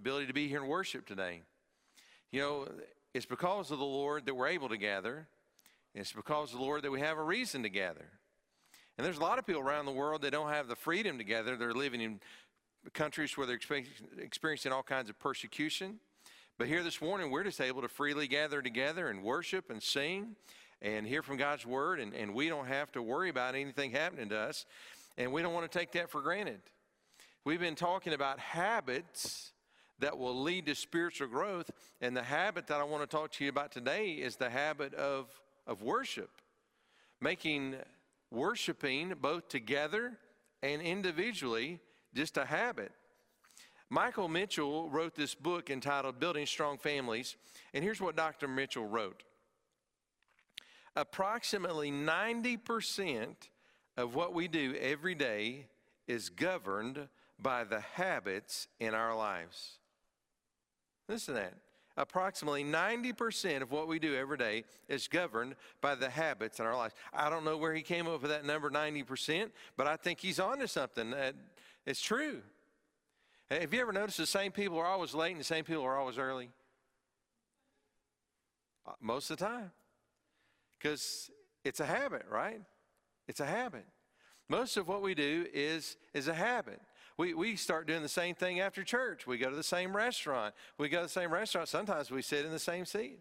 ability to be here and worship today. You know, it's because of the Lord that we're able to gather. It's because of the Lord that we have a reason to gather. And there's a lot of people around the world that don't have the freedom to gather. They're living in countries where they're experiencing all kinds of persecution. But here this morning, we're just able to freely gather together and worship and sing and hear from God's word, and, and we don't have to worry about anything happening to us. And we don't want to take that for granted. We've been talking about habits that will lead to spiritual growth. And the habit that I want to talk to you about today is the habit of, of worship, making worshiping both together and individually just a habit. Michael Mitchell wrote this book entitled Building Strong Families. And here's what Dr. Mitchell wrote Approximately 90% of what we do every day is governed by the habits in our lives. Listen to that. Approximately 90% of what we do every day is governed by the habits in our lives. I don't know where he came up with that number 90%, but I think he's onto something. It's true. Have you ever noticed the same people are always late and the same people are always early? Uh, most of the time. Because it's a habit, right? It's a habit. Most of what we do is, is a habit. We, we start doing the same thing after church. We go to the same restaurant. We go to the same restaurant. Sometimes we sit in the same seat.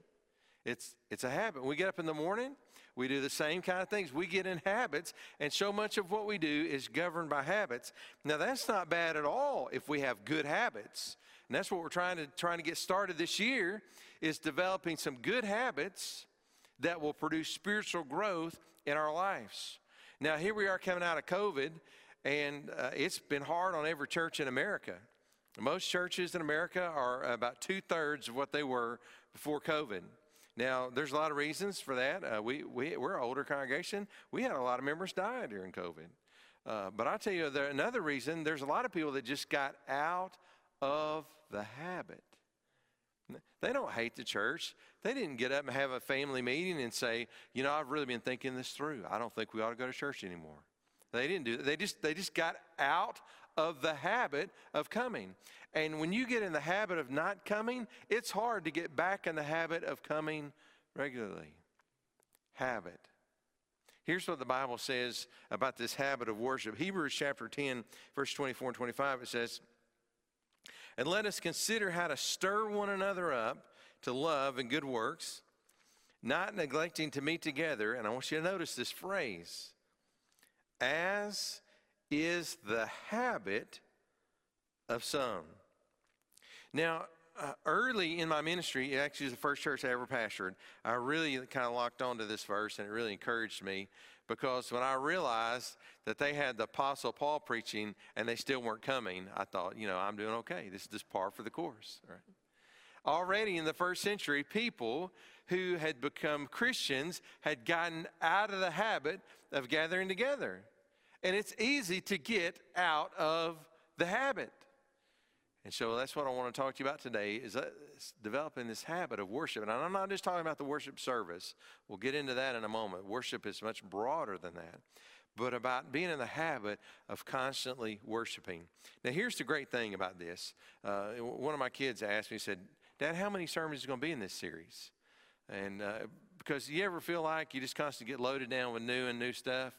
It's, it's a habit. We get up in the morning, we do the same kind of things. We get in habits, and so much of what we do is governed by habits. Now, that's not bad at all if we have good habits. And that's what we're trying to, trying to get started this year is developing some good habits that will produce spiritual growth in our lives. Now, here we are coming out of COVID, and uh, it's been hard on every church in America. Most churches in America are about two thirds of what they were before COVID. Now, there's a lot of reasons for that. Uh, we, we, we're an older congregation. We had a lot of members die during COVID. Uh, but i tell you, there, another reason, there's a lot of people that just got out of the habit. They don't hate the church. They didn't get up and have a family meeting and say, you know, I've really been thinking this through. I don't think we ought to go to church anymore. They didn't do that. They just, they just got out of the habit of coming. And when you get in the habit of not coming, it's hard to get back in the habit of coming regularly. Habit. Here's what the Bible says about this habit of worship. Hebrews chapter 10, verse 24 and 25, it says, And let us consider how to stir one another up to love and good works, not neglecting to meet together. And I want you to notice this phrase as is the habit of some. Now, uh, early in my ministry, it actually was the first church I ever pastored. I really kind of locked onto this verse, and it really encouraged me because when I realized that they had the Apostle Paul preaching and they still weren't coming, I thought, you know, I'm doing okay. This is just par for the course. Right? Already in the first century, people who had become Christians had gotten out of the habit of gathering together. And it's easy to get out of the habit. And so that's what I want to talk to you about today is developing this habit of worship. And I'm not just talking about the worship service. We'll get into that in a moment. Worship is much broader than that. But about being in the habit of constantly worshiping. Now, here's the great thing about this. Uh, one of my kids asked me, he said, Dad, how many sermons is going to be in this series? And uh, because you ever feel like you just constantly get loaded down with new and new stuff?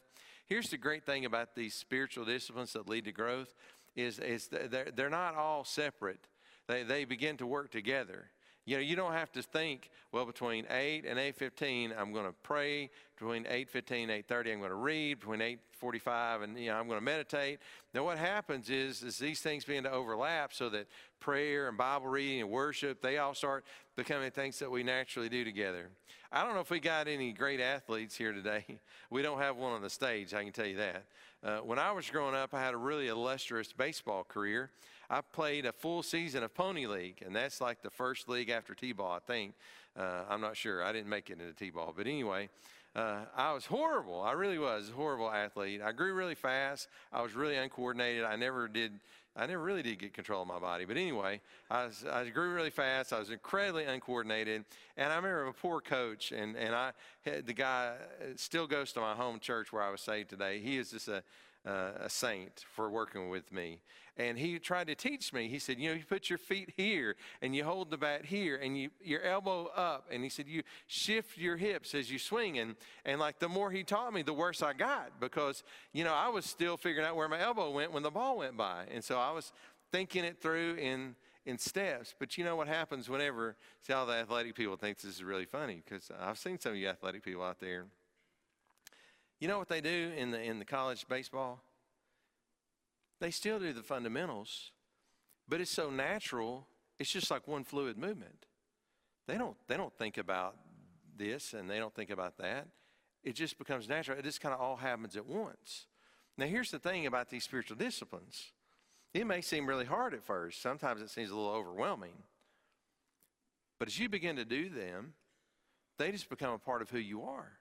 Here's the great thing about these spiritual disciplines that lead to growth is, is they're, they're not all separate. They, they begin to work together. You know, you don't have to think, well, between 8 and 8.15, I'm going to pray. Between 8.15 and 8.30, I'm going to read. Between 8.45 and, you know, I'm going to meditate. Now, what happens is, is these things begin to overlap so that prayer and Bible reading and worship, they all start becoming things that we naturally do together. I don't know if we got any great athletes here today. We don't have one on the stage, I can tell you that. Uh, when I was growing up, I had a really illustrious baseball career. I played a full season of Pony League, and that's like the first league after T-ball, I think. Uh, I'm not sure. I didn't make it into T-ball, but anyway, uh, I was horrible. I really was a horrible athlete. I grew really fast. I was really uncoordinated. I never did I never really did get control of my body. But anyway, I, was, I grew really fast. I was incredibly uncoordinated. And I remember a poor coach, and, and I the guy still goes to my home church where I was saved today. He is just a, uh, a saint for working with me. And he tried to teach me. He said, You know, you put your feet here and you hold the bat here and you, your elbow up. And he said, You shift your hips as you swing. And, and like the more he taught me, the worse I got because, you know, I was still figuring out where my elbow went when the ball went by. And so I was thinking it through in, in steps. But you know what happens whenever, see, all the athletic people think this is really funny because I've seen some of you athletic people out there. You know what they do in the, in the college baseball? They still do the fundamentals, but it's so natural, it's just like one fluid movement. They don't, they don't think about this and they don't think about that. It just becomes natural. It just kind of all happens at once. Now, here's the thing about these spiritual disciplines it may seem really hard at first, sometimes it seems a little overwhelming. But as you begin to do them, they just become a part of who you are.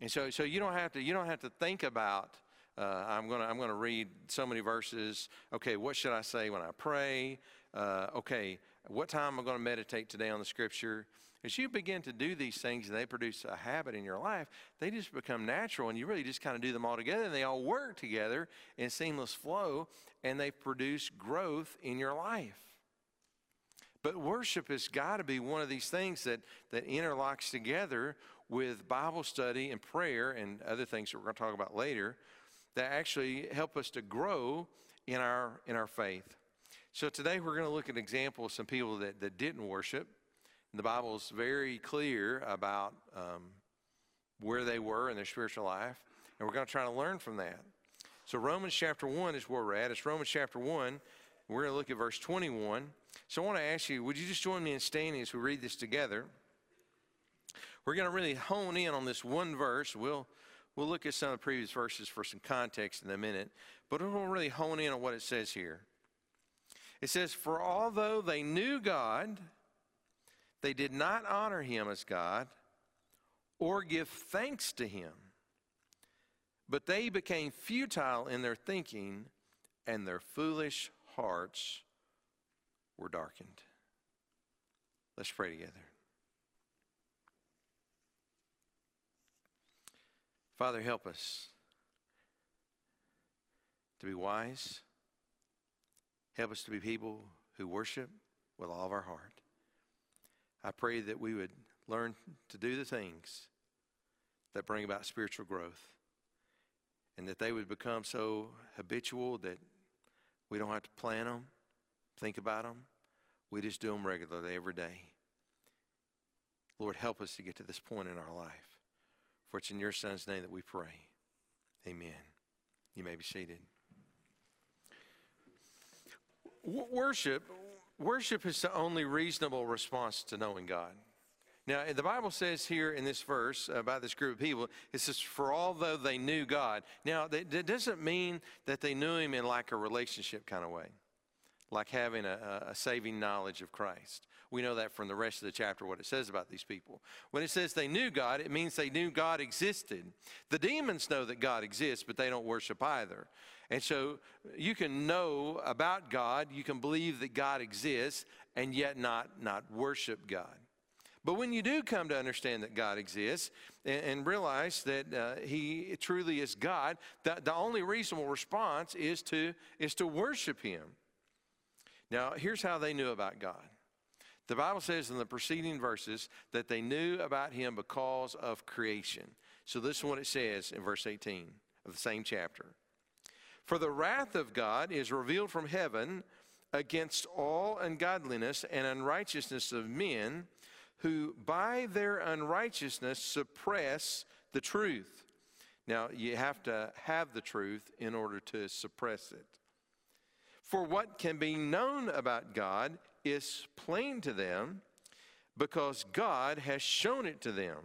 And so, so you don't have to you don't have to think about uh, I'm gonna I'm gonna read so many verses. Okay, what should I say when I pray? Uh, okay, what time am I going to meditate today on the Scripture? As you begin to do these things and they produce a habit in your life, they just become natural, and you really just kind of do them all together, and they all work together in seamless flow, and they produce growth in your life. But worship has got to be one of these things that, that interlocks together with Bible study and prayer and other things that we're going to talk about later that actually help us to grow in our, in our faith. So today we're going to look at an example of some people that, that didn't worship. And The Bible is very clear about um, where they were in their spiritual life, and we're going to try to learn from that. So Romans chapter 1 is where we're at. It's Romans chapter 1. We're going to look at verse 21. So I want to ask you, would you just join me in standing as we read this together? We're going to really hone in on this one verse. We'll, we'll look at some of the previous verses for some context in a minute, but we'll really hone in on what it says here. It says, For although they knew God, they did not honor him as God or give thanks to him, but they became futile in their thinking, and their foolish hearts were darkened. Let's pray together. Father, help us to be wise. Help us to be people who worship with all of our heart. I pray that we would learn to do the things that bring about spiritual growth and that they would become so habitual that we don't have to plan them, think about them. We just do them regularly every day. Lord, help us to get to this point in our life. For it's in your Son's name that we pray. Amen. You may be seated. W- worship, worship is the only reasonable response to knowing God. Now, the Bible says here in this verse uh, about this group of people, it says, For although they knew God. Now, that doesn't mean that they knew Him in like a relationship kind of way, like having a, a saving knowledge of Christ. We know that from the rest of the chapter, what it says about these people. When it says they knew God, it means they knew God existed. The demons know that God exists, but they don't worship either. And so you can know about God, you can believe that God exists, and yet not, not worship God. But when you do come to understand that God exists and, and realize that uh, He truly is God, the, the only reasonable response is to, is to worship Him. Now, here's how they knew about God the Bible says in the preceding verses that they knew about him because of creation. So this is what it says in verse 18 of the same chapter. For the wrath of God is revealed from heaven against all ungodliness and unrighteousness of men who by their unrighteousness suppress the truth. Now, you have to have the truth in order to suppress it. For what can be known about God is plain to them because God has shown it to them.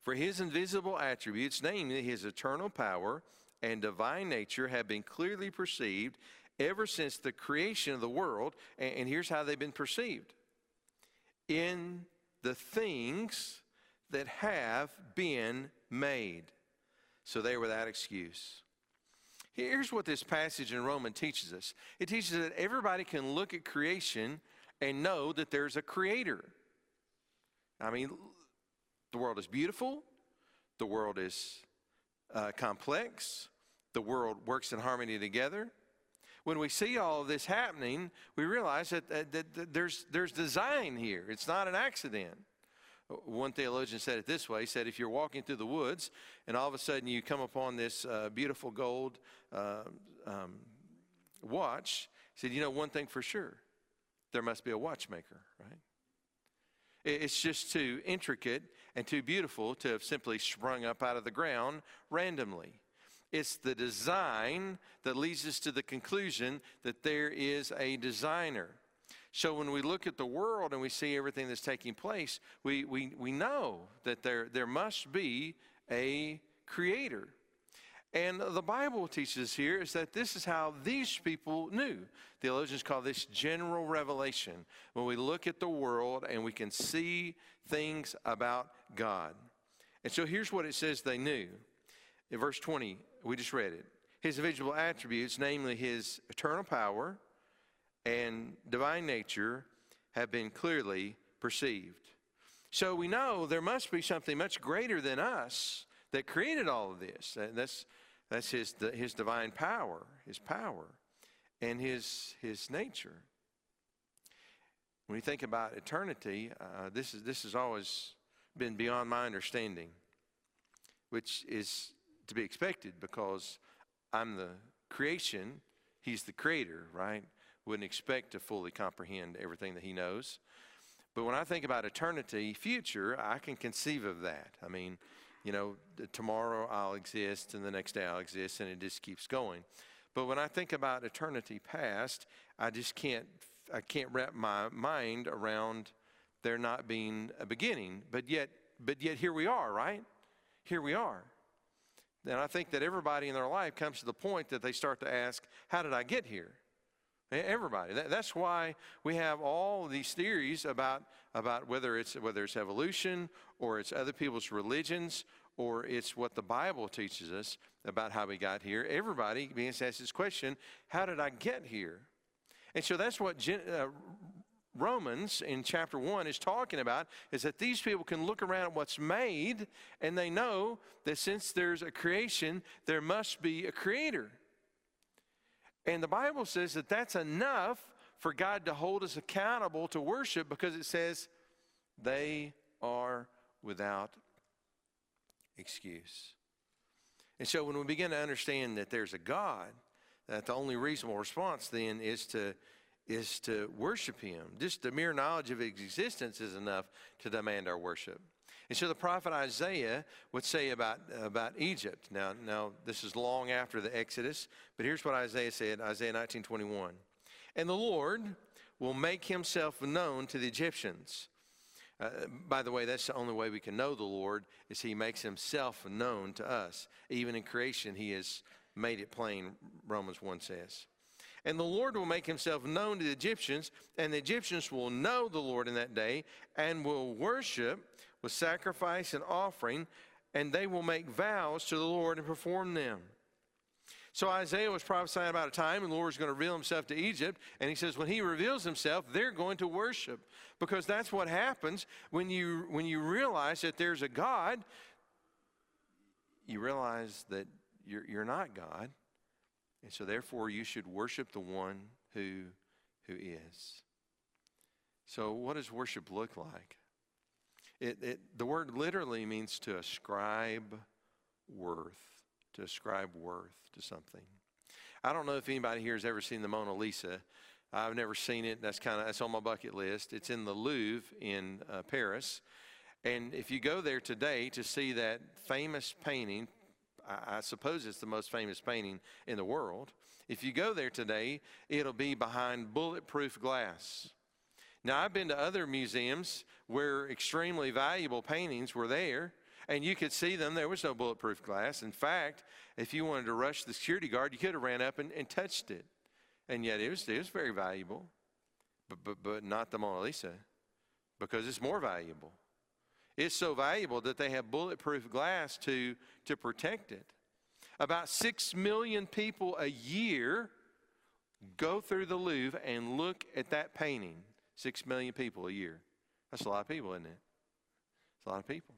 For his invisible attributes, namely his eternal power and divine nature, have been clearly perceived ever since the creation of the world. And, here's how they've been perceived in the things that have been made. So they are without excuse. Here's what this passage in Roman teaches us it teaches that everybody can look at creation and know that there's a creator. I mean, the world is beautiful, the world is uh, complex. The world works in harmony together. When we see all of this happening, we realize that, that, that, that there's, there's design here. It's not an accident. One theologian said it this way. He said, if you're walking through the woods and all of a sudden you come upon this uh, beautiful gold uh, um, watch, he said, you know one thing for sure. There must be a watchmaker, right? It's just too intricate and too beautiful to have simply sprung up out of the ground randomly. It's the design that leads us to the conclusion that there is a designer. So when we look at the world and we see everything that's taking place, we, we, we know that there, there must be a creator. And the Bible teaches here is that this is how these people knew. Theologians call this general revelation. When we look at the world and we can see things about God. And so here's what it says they knew. In verse 20, we just read it. His invisible attributes, namely his eternal power and divine nature, have been clearly perceived. So we know there must be something much greater than us that created all of this. That's, that's his, his divine power, his power, and his, his nature. When you think about eternity, uh, this, is, this has always been beyond my understanding, which is to be expected because I'm the creation, he's the creator, right? Wouldn't expect to fully comprehend everything that he knows. But when I think about eternity, future, I can conceive of that. I mean, you know, tomorrow I'll exist and the next day I'll exist and it just keeps going. But when I think about eternity past, I just can't I can't wrap my mind around there not being a beginning. But yet but yet here we are, right? Here we are. And I think that everybody in their life comes to the point that they start to ask, how did I get here? Everybody. That's why we have all these theories about, about whether, it's, whether it's evolution or it's other people's religions or it's what the Bible teaches us about how we got here. Everybody begins to ask this question how did I get here? And so that's what uh, Romans in chapter 1 is talking about is that these people can look around at what's made and they know that since there's a creation, there must be a creator. And the Bible says that that's enough for God to hold us accountable to worship because it says they are without excuse. And so when we begin to understand that there's a God, that the only reasonable response then is to is to worship him. Just the mere knowledge of his existence is enough to demand our worship. And so the prophet Isaiah would say about, about Egypt. Now, now, this is long after the Exodus, but here's what Isaiah said Isaiah 19:21. And the Lord will make himself known to the Egyptians. Uh, by the way, that's the only way we can know the Lord is he makes himself known to us. Even in creation, he has made it plain, Romans 1 says. And the Lord will make himself known to the Egyptians, and the Egyptians will know the Lord in that day and will worship with sacrifice and offering, and they will make vows to the Lord and perform them. So Isaiah was prophesying about a time when the Lord is going to reveal himself to Egypt. And he says, when he reveals himself, they're going to worship. Because that's what happens when you, when you realize that there's a God. You realize that you're, you're not God. And so therefore you should worship the one who, who is. So what does worship look like? It, it, the word literally means to ascribe worth, to ascribe worth to something. I don't know if anybody here has ever seen the Mona Lisa. I've never seen it. That's kind of that's on my bucket list. It's in the Louvre in uh, Paris, and if you go there today to see that famous painting, I, I suppose it's the most famous painting in the world. If you go there today, it'll be behind bulletproof glass. Now, I've been to other museums where extremely valuable paintings were there, and you could see them. There was no bulletproof glass. In fact, if you wanted to rush the security guard, you could have ran up and, and touched it. And yet, it was, it was very valuable, but, but, but not the Mona Lisa, because it's more valuable. It's so valuable that they have bulletproof glass to, to protect it. About 6 million people a year go through the Louvre and look at that painting. Six million people a year. That's a lot of people, isn't it? It's a lot of people.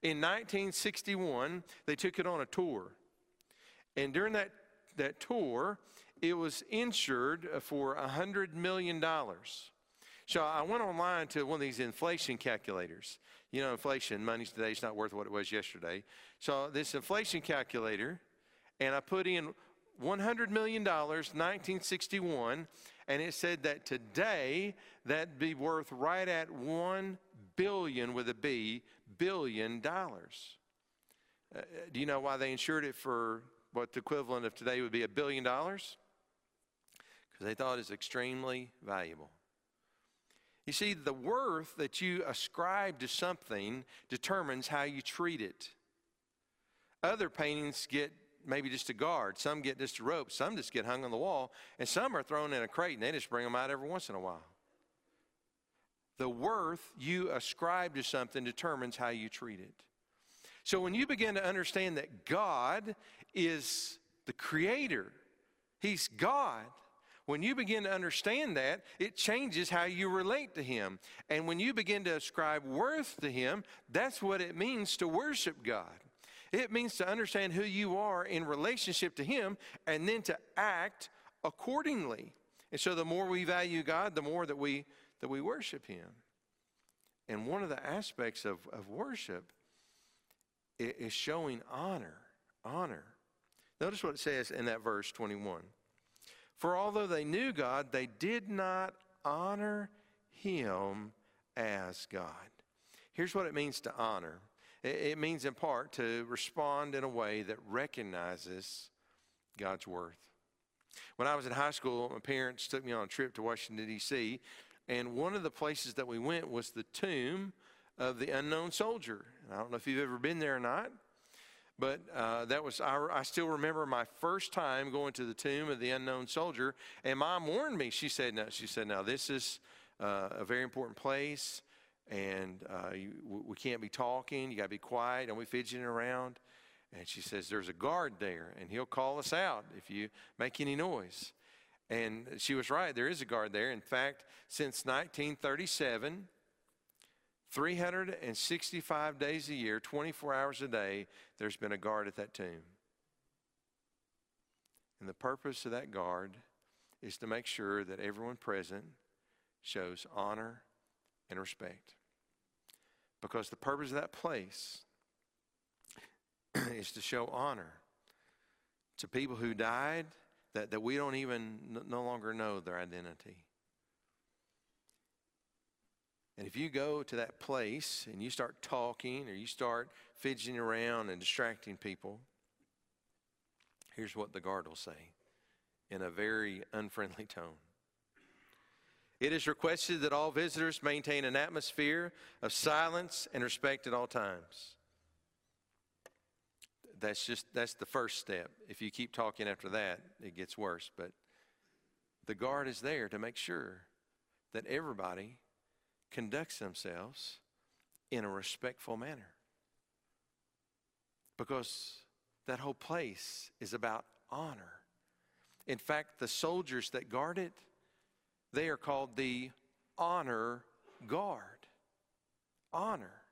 In 1961, they took it on a tour. And during that, that tour, it was insured uh, for $100 million. So I went online to one of these inflation calculators. You know, inflation, money today is not worth what it was yesterday. So this inflation calculator, and I put in $100 million, 1961, and it said that today that'd be worth right at 1 billion with a B, billion dollars. Uh, do you know why they insured it for what the equivalent of today would be a billion dollars? Because they thought it was extremely valuable. You see, the worth that you ascribe to something determines how you treat it. Other paintings get maybe just a guard, some get just a rope, some just get hung on the wall, and some are thrown in a crate and they just bring them out every once in a while. The worth you ascribe to something determines how you treat it. So when you begin to understand that God is the creator, He's God. When you begin to understand that, it changes how you relate to Him. And when you begin to ascribe worth to Him, that's what it means to worship God. It means to understand who you are in relationship to Him and then to act accordingly. And so the more we value God, the more that we that we worship Him. And one of the aspects of, of worship is showing honor. Honor. Notice what it says in that verse 21. For although they knew God, they did not honor Him as God. Here's what it means to honor it means, in part, to respond in a way that recognizes God's worth. When I was in high school, my parents took me on a trip to Washington, D.C., and one of the places that we went was the tomb of the unknown soldier. I don't know if you've ever been there or not, but uh, that was, I, I, still remember my first time going to the tomb of the unknown soldier. And mom warned me. She said, no, she said, now this is uh, a very important place and uh, you, we can't be talking. You got to be quiet. Don't be fidgeting around. And she says, There's a guard there, and he'll call us out if you make any noise. And she was right. There is a guard there. In fact, since 1937, 365 days a year, 24 hours a day, there's been a guard at that tomb. And the purpose of that guard is to make sure that everyone present shows honor and respect. Because the purpose of that place is to show honor to people who died that, that we don't even no longer know their identity. And if you go to that place and you start talking or you start fidgeting around and distracting people, here's what the guard will say in a very unfriendly tone it is requested that all visitors maintain an atmosphere of silence and respect at all times. That's just that's the first step. If you keep talking after that, it gets worse, but the guard is there to make sure that everybody conducts themselves in a respectful manner. Because that whole place is about honor. In fact, the soldiers that guard it they are called the honor guard. Honor.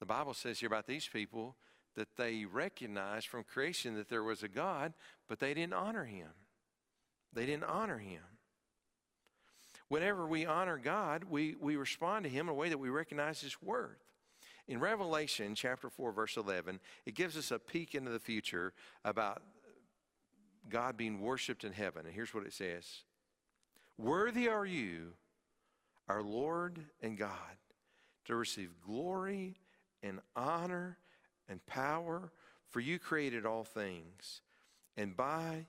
The Bible says here about these people that they recognized from creation that there was a God, but they didn't honor him. They didn't honor him. Whenever we honor God, we, we respond to him in a way that we recognize his worth. In Revelation chapter 4, verse 11, it gives us a peek into the future about God being worshiped in heaven. And here's what it says Worthy are you, our Lord and God, to receive glory and honor and power, for you created all things, and by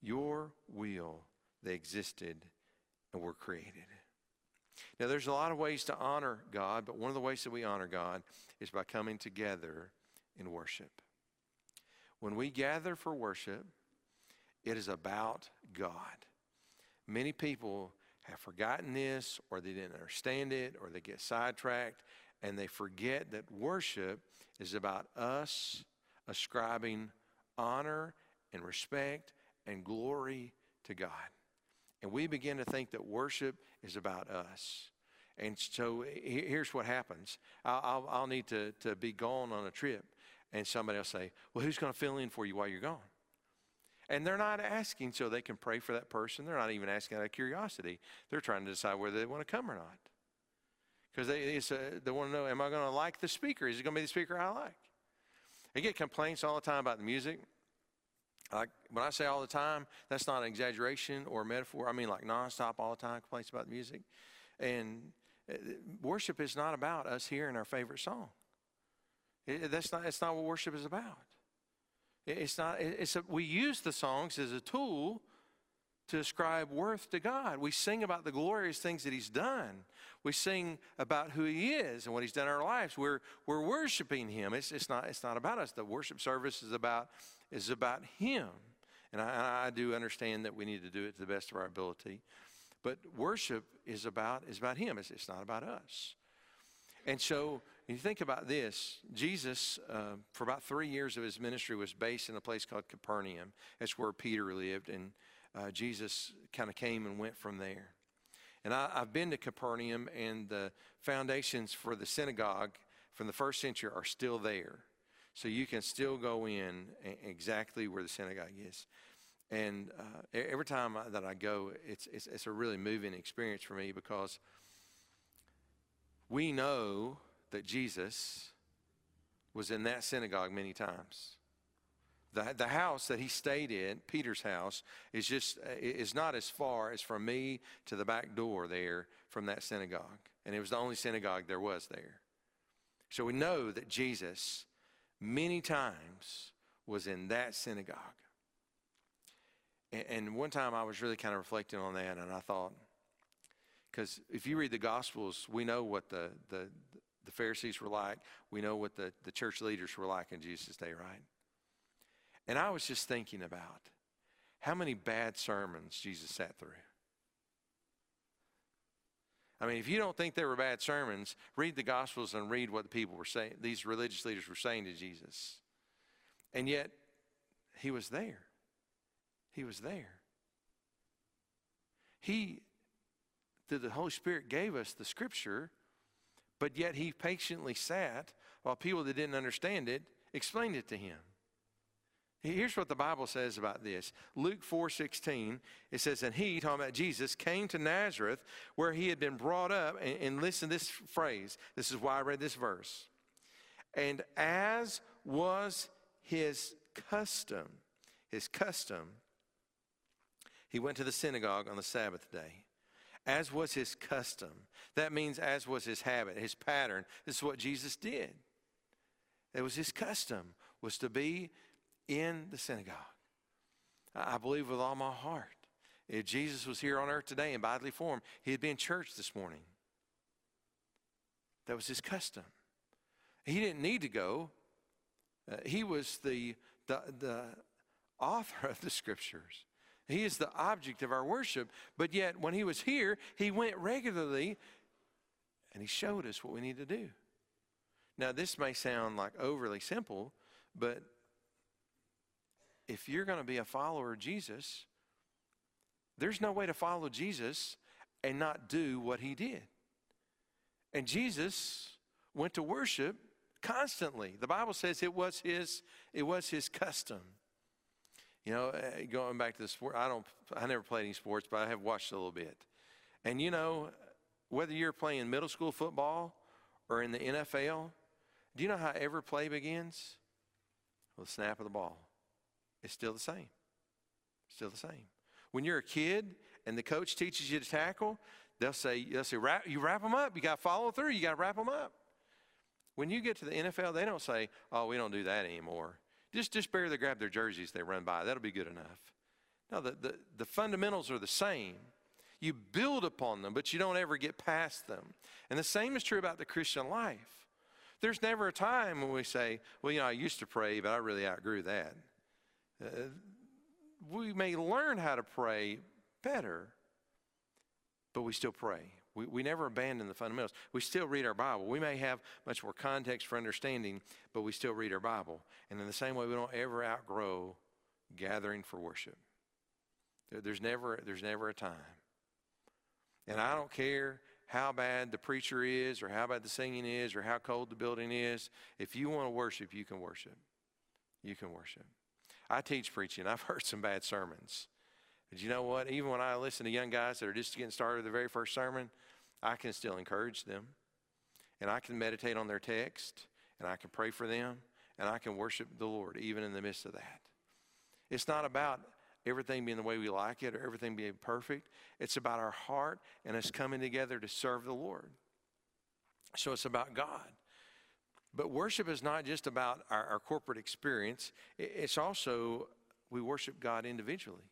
your will they existed and were created. Now, there's a lot of ways to honor God, but one of the ways that we honor God is by coming together in worship. When we gather for worship, it is about God. Many people have forgotten this, or they didn't understand it, or they get sidetracked, and they forget that worship is about us ascribing honor and respect and glory to God. And we begin to think that worship is about us. And so here's what happens I'll, I'll, I'll need to, to be gone on a trip, and somebody will say, Well, who's going to fill in for you while you're gone? And they're not asking so they can pray for that person. They're not even asking out of curiosity. They're trying to decide whether they want to come or not. Because they, a, they want to know, am I going to like the speaker? Is it going to be the speaker I like? I get complaints all the time about the music. Like when I say all the time, that's not an exaggeration or metaphor. I mean like nonstop, all the time complaints about the music. And uh, worship is not about us hearing our favorite song. It, that's not. It's not what worship is about. It's not. It's a, we use the songs as a tool to ascribe worth to God. We sing about the glorious things that He's done. We sing about who He is and what He's done in our lives. We're we're worshiping Him. It's, it's not. It's not about us. The worship service is about is about Him. And I, I do understand that we need to do it to the best of our ability. But worship is about is about Him. It's, it's not about us. And so you think about this. Jesus, uh, for about three years of his ministry, was based in a place called Capernaum. That's where Peter lived, and uh, Jesus kind of came and went from there. And I, I've been to Capernaum, and the foundations for the synagogue from the first century are still there. So you can still go in exactly where the synagogue is. And uh, every time that I go, it's, it's, it's, a really moving experience for me because we know that Jesus was in that synagogue many times. The, the house that he stayed in, Peter's house, is just is not as far as from me to the back door there from that synagogue. And it was the only synagogue there was there. So we know that Jesus many times was in that synagogue. And, and one time I was really kind of reflecting on that, and I thought, because if you read the Gospels, we know what the, the, the Pharisees were like. We know what the, the church leaders were like in Jesus' day, right? And I was just thinking about how many bad sermons Jesus sat through. I mean, if you don't think they were bad sermons, read the Gospels and read what the people were saying, these religious leaders were saying to Jesus. And yet, he was there. He was there. He, through the Holy Spirit, gave us the scripture, but yet he patiently sat while people that didn't understand it explained it to him. Here's what the Bible says about this. Luke 4:16, it says, And he, talking about Jesus, came to Nazareth where he had been brought up. And, and listen to this phrase. This is why I read this verse. And as was his custom, his custom, he went to the synagogue on the Sabbath day. As was his custom. That means as was his habit, his pattern. This is what Jesus did. It was his custom, was to be in the synagogue. I believe with all my heart. If Jesus was here on earth today in bodily form, he'd be in church this morning. That was his custom. He didn't need to go. Uh, he was the, the, the author of the scriptures. He is the object of our worship. But yet, when he was here, he went regularly and he showed us what we need to do. Now, this may sound like overly simple, but if you're going to be a follower of Jesus, there's no way to follow Jesus and not do what he did. And Jesus went to worship constantly. The Bible says it was his it was his custom. You know, uh, going back to the sport, I don't I never played any sports, but I have watched a little bit. And you know, whether you're playing middle school football or in the NFL, do you know how every play begins? With the snap of the ball. It's still the same. Still the same. When you're a kid and the coach teaches you to tackle, they'll say, they'll say wrap, you wrap them up. You got to follow through. You got to wrap them up. When you get to the NFL, they don't say, oh, we don't do that anymore. Just, just barely grab their jerseys they run by. That'll be good enough. No, the, the, the fundamentals are the same. You build upon them, but you don't ever get past them. And the same is true about the Christian life. There's never a time when we say, well, you know, I used to pray, but I really outgrew that. Uh, we may learn how to pray better, but we still pray. We, we never abandon the fundamentals. We still read our Bible. We may have much more context for understanding, but we still read our Bible. And in the same way, we don't ever outgrow gathering for worship. There, there's, never, there's never a time. And I don't care how bad the preacher is, or how bad the singing is, or how cold the building is. If you want to worship, you can worship. You can worship. I teach preaching. I've heard some bad sermons. You know what? Even when I listen to young guys that are just getting started with the very first sermon, I can still encourage them. And I can meditate on their text, and I can pray for them, and I can worship the Lord even in the midst of that. It's not about everything being the way we like it or everything being perfect. It's about our heart and us coming together to serve the Lord. So it's about God. But worship is not just about our, our corporate experience, it's also we worship God individually.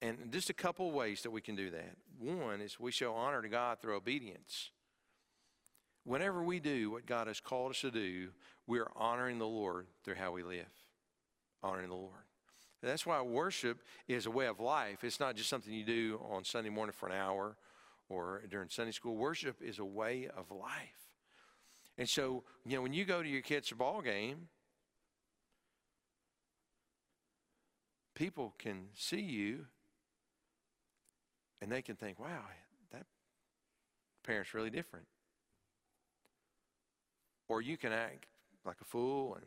And just a couple ways that we can do that. One is we show honor to God through obedience. Whenever we do what God has called us to do, we're honoring the Lord through how we live. Honoring the Lord. That's why worship is a way of life. It's not just something you do on Sunday morning for an hour or during Sunday school. Worship is a way of life. And so, you know, when you go to your kids' ball game, people can see you and they can think, wow, that parent's really different. Or you can act like a fool and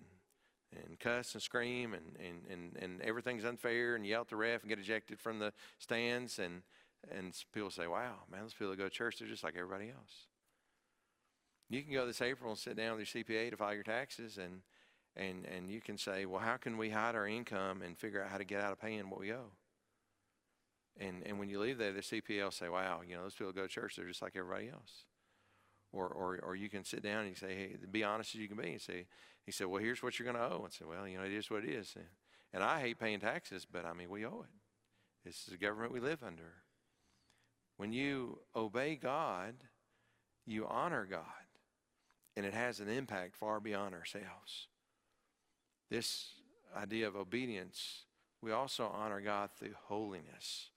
and cuss and scream and, and, and, and everything's unfair and yell at the ref and get ejected from the stands and and people say, Wow, man, those people that go to church, they're just like everybody else. You can go this April and sit down with your CPA to file your taxes and and and you can say, Well, how can we hide our income and figure out how to get out of paying what we owe? And and when you leave there, the CPA will say, Wow, you know, those people go to church, they're just like everybody else. Or, or, or you can sit down and you say, hey, be honest as you can be. And say, he said, well, here's what you're going to owe. And say, well, you know, it is what it is. And I hate paying taxes, but I mean, we owe it. This is the government we live under. When you obey God, you honor God, and it has an impact far beyond ourselves. This idea of obedience, we also honor God through holiness.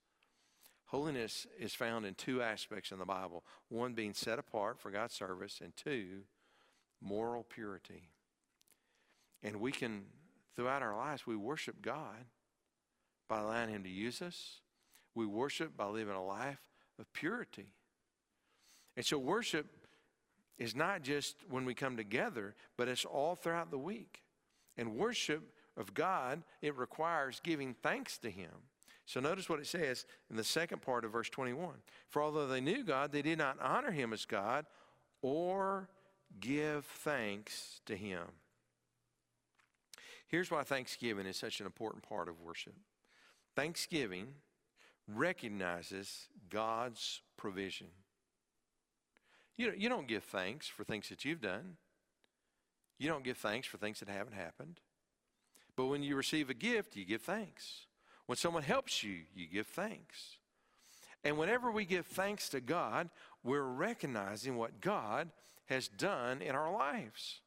Holiness is found in two aspects in the Bible one being set apart for God's service, and two, moral purity. And we can, throughout our lives, we worship God by allowing Him to use us. We worship by living a life of purity. And so, worship is not just when we come together, but it's all throughout the week. And worship of God, it requires giving thanks to Him. So notice what it says in the second part of verse 21. For although they knew God, they did not honor him as God or give thanks to him. Here's why Thanksgiving is such an important part of worship Thanksgiving recognizes God's provision. You, you don't give thanks for things that you've done. You don't give thanks for things that haven't happened. But when you receive a gift, you give thanks. When someone helps you, you give thanks. And whenever we give thanks to God, we're recognizing what God has done in our lives.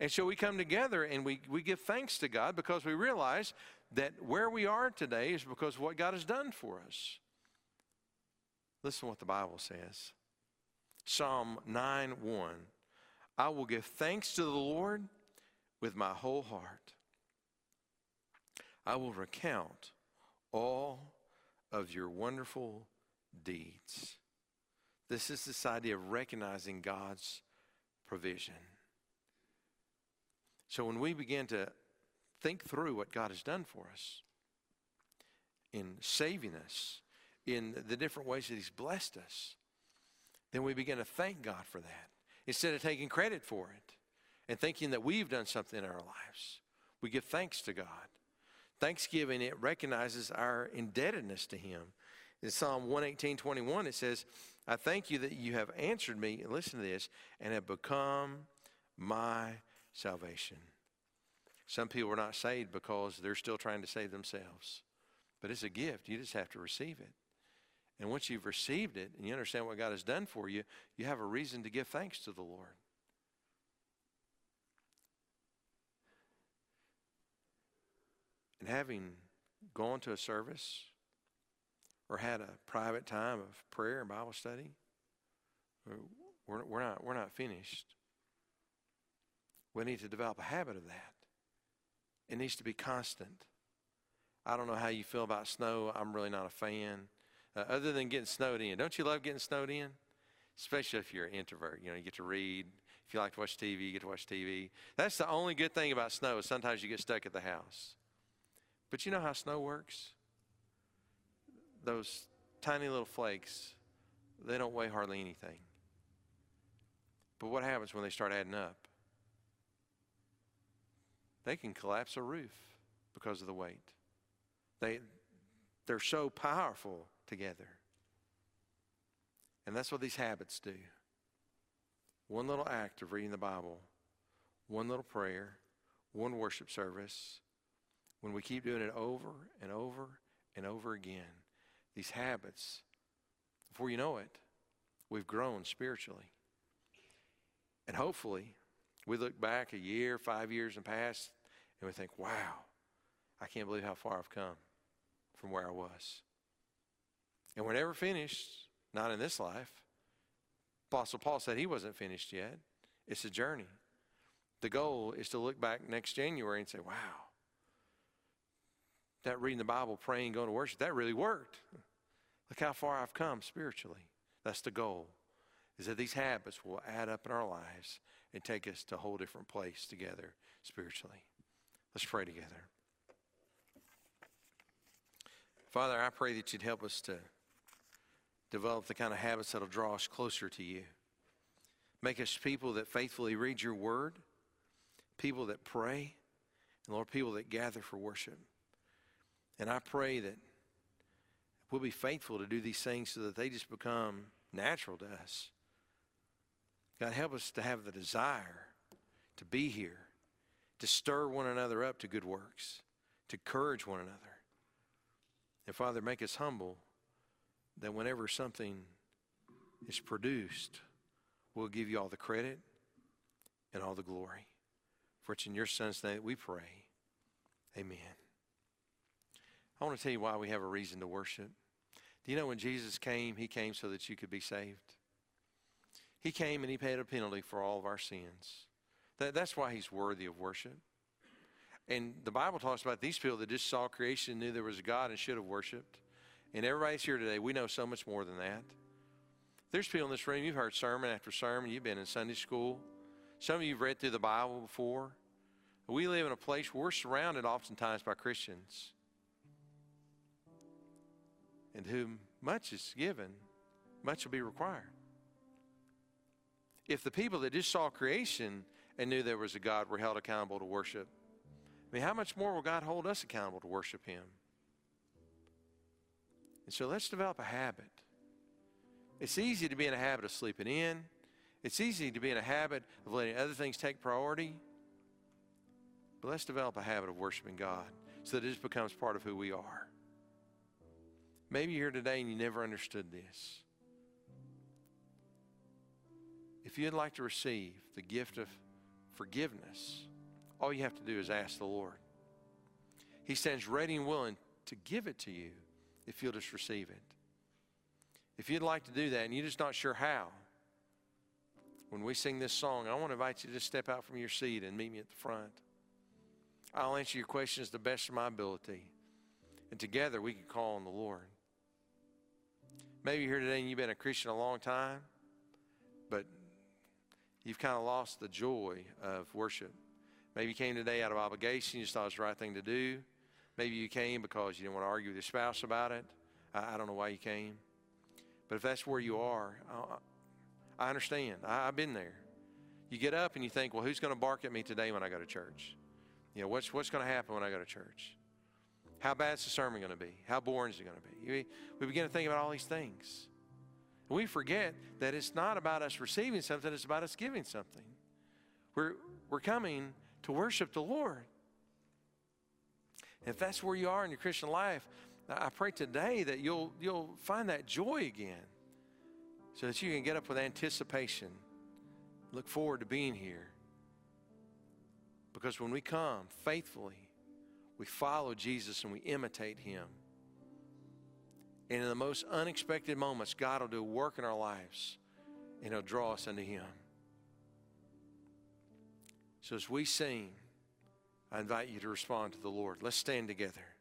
And so we come together and we, we give thanks to God because we realize that where we are today is because of what God has done for us. Listen to what the Bible says Psalm 9 1. I will give thanks to the Lord with my whole heart. I will recount all of your wonderful deeds. This is this idea of recognizing God's provision. So when we begin to think through what God has done for us in saving us, in the different ways that He's blessed us, then we begin to thank God for that instead of taking credit for it and thinking that we've done something in our lives. We give thanks to God. Thanksgiving, it recognizes our indebtedness to Him. In Psalm 118 21, it says, I thank you that you have answered me, listen to this, and have become my salvation. Some people are not saved because they're still trying to save themselves. But it's a gift. You just have to receive it. And once you've received it and you understand what God has done for you, you have a reason to give thanks to the Lord. And having gone to a service or had a private time of prayer and Bible study, we're, we're, not, we're not finished. We need to develop a habit of that. It needs to be constant. I don't know how you feel about snow. I'm really not a fan. Uh, other than getting snowed in. Don't you love getting snowed in? especially if you're an introvert. You know, you get to read. If you like to watch TV, you get to watch TV. That's the only good thing about snow is sometimes you get stuck at the house. But you know how snow works? Those tiny little flakes, they don't weigh hardly anything. But what happens when they start adding up? They can collapse a roof because of the weight. They, they're so powerful together. And that's what these habits do. One little act of reading the Bible, one little prayer, one worship service, when we keep doing it over and over and over again, these habits, before you know it, we've grown spiritually. And hopefully, we look back a year, five years in the past, and we think, wow, I can't believe how far I've come from where I was. And we're never finished, not in this life. Apostle Paul said he wasn't finished yet. It's a journey. The goal is to look back next January and say, wow, that reading the Bible, praying, going to worship, that really worked. Look how far I've come spiritually. That's the goal, is that these habits will add up in our lives and take us to a whole different place together spiritually. Let's pray together. Father, I pray that you'd help us to develop the kind of habits that'll draw us closer to you. Make us people that faithfully read your word, people that pray, and Lord, people that gather for worship. And I pray that we'll be faithful to do these things so that they just become natural to us. God, help us to have the desire to be here, to stir one another up to good works, to encourage one another. And Father, make us humble that whenever something is produced, we'll give you all the credit and all the glory. For it's in your Son's name that we pray. Amen. I want to tell you why we have a reason to worship. Do you know when Jesus came, he came so that you could be saved? He came and he paid a penalty for all of our sins. That, that's why he's worthy of worship. And the Bible talks about these people that just saw creation, and knew there was a God, and should have worshiped. And everybody's here today. We know so much more than that. There's people in this room, you've heard sermon after sermon, you've been in Sunday school. Some of you have read through the Bible before. We live in a place where we're surrounded oftentimes by Christians and whom much is given, much will be required. If the people that just saw creation and knew there was a God were held accountable to worship, I mean, how much more will God hold us accountable to worship Him? And so let's develop a habit. It's easy to be in a habit of sleeping in. It's easy to be in a habit of letting other things take priority. But let's develop a habit of worshiping God so that it just becomes part of who we are. Maybe you're here today and you never understood this. If you'd like to receive the gift of forgiveness, all you have to do is ask the Lord. He stands ready and willing to give it to you if you'll just receive it. If you'd like to do that and you're just not sure how, when we sing this song, I want to invite you to just step out from your seat and meet me at the front. I'll answer your questions the best of my ability. And together we can call on the Lord. Maybe you're here today and you've been a Christian a long time, but you've kind of lost the joy of worship. Maybe you came today out of obligation, you just thought it was the right thing to do. Maybe you came because you didn't want to argue with your spouse about it. I, I don't know why you came. But if that's where you are, I, I understand. I, I've been there. You get up and you think, well, who's going to bark at me today when I go to church? You know, what's, what's going to happen when I go to church? How bad is the sermon going to be? How boring is it going to be? We begin to think about all these things. We forget that it's not about us receiving something, it's about us giving something. We're, we're coming to worship the Lord. If that's where you are in your Christian life, I pray today that you'll, you'll find that joy again so that you can get up with anticipation, look forward to being here. Because when we come faithfully, we follow Jesus and we imitate him. And in the most unexpected moments, God will do work in our lives and he'll draw us into him. So as we sing, I invite you to respond to the Lord. Let's stand together.